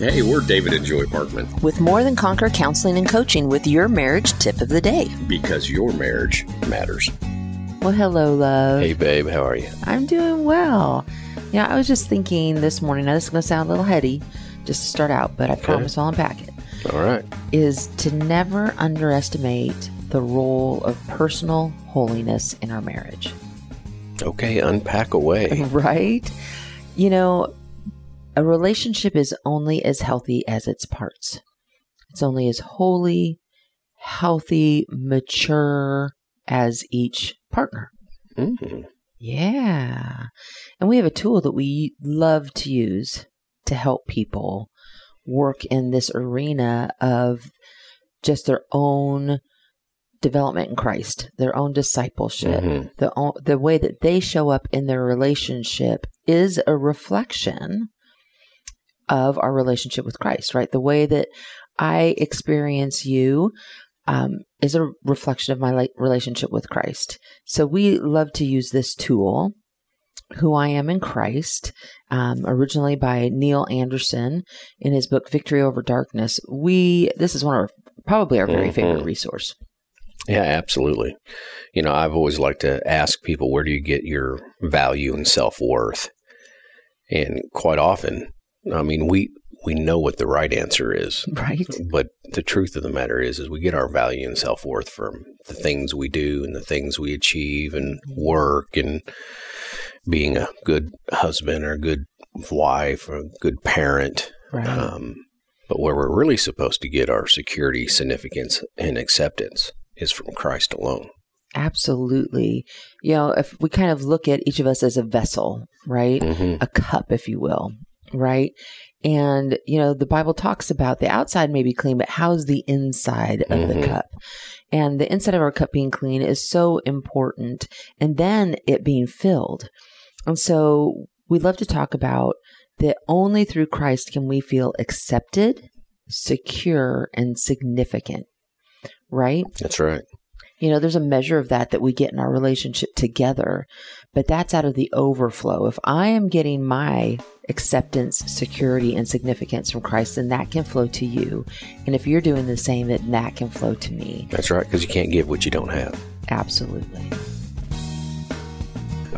Hey, we're David and Joy Parkman with More Than Conquer Counseling and Coaching with your marriage tip of the day. because your marriage matters. Well, hello, love. Hey, babe, how are you? I'm doing well. Yeah, I was just thinking this morning, now this is going to sound a little heady just to start out, but I promise I'll unpack it, All right. is to never underestimate the role of personal holiness in our marriage. Okay, unpack away. Right? You know, a relationship is only as healthy as its parts. It's only as holy, healthy, mature as each partner. Mm. Yeah. And we have a tool that we love to use to help people work in this arena of just their own development in Christ, their own discipleship. Mhm. The the way that they show up in their relationship is a reflection of our relationship with Christ, right? The way that I experience you um, is a reflection of my relationship with Christ. So we love to use this tool, Who I Am in Christ, um, originally by Neil Anderson in his book Victory Over Darkness. We this is one of our probably our very Mhm. favorite resource. Yeah, absolutely. You know, I've always liked to ask people, where do you get your value and self worth? And quite often, I mean, we we know what the right answer is, Right. but the truth of the matter is, is we get our value and self worth from the things we do and the things we achieve and work and being a good husband or a good wife or a good parent. Right. Um, but where we're really supposed to get our security, significance, and acceptance is from Christ alone. Absolutely. You know, if we kind of look at each of us as a vessel, right? hmm A cup, if you will, right? And, you know, the Bible talks about the outside may be clean, but how's the inside of the Mhm. cup? And the inside of our cup being clean is so important. And then it being filled. And so we love to talk about that only through Christ can we feel accepted, secure, and significant, right? That's right. You know, there's a measure of that that we get in our relationship together, but that's out of the overflow. If I am getting my acceptance, security, and significance from Christ, then that can flow to you. And if you're doing the same, then that can flow to me. That's right, because you can't give what you don't have. Absolutely.